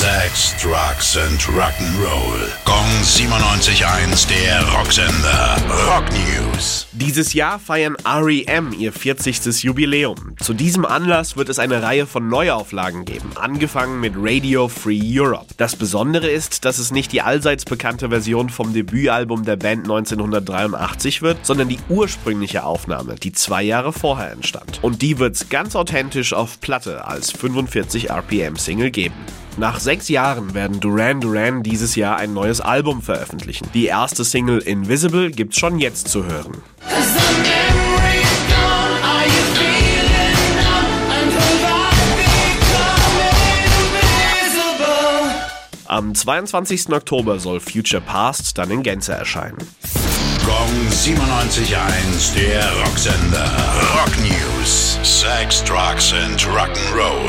Sex, Drugs and Rock'n'Roll. Gong 97.1, der Rocksender. Rock News. Dieses Jahr feiern REM ihr 40. Jubiläum. Zu diesem Anlass wird es eine Reihe von Neuauflagen geben, angefangen mit Radio Free Europe. Das Besondere ist, dass es nicht die allseits bekannte Version vom Debütalbum der Band 1983 wird, sondern die ursprüngliche Aufnahme, die zwei Jahre vorher entstand. Und die wird's ganz authentisch auf Platte als 45 RPM Single geben. Nach sechs Jahren werden Duran Duran dieses Jahr ein neues Album veröffentlichen. Die erste Single Invisible gibt's schon jetzt zu hören. Am 22. Oktober soll Future Past dann in Gänze erscheinen. Gong 97.1, der Rocksender. Rock News. Sex, Drugs and Rock'n'Roll.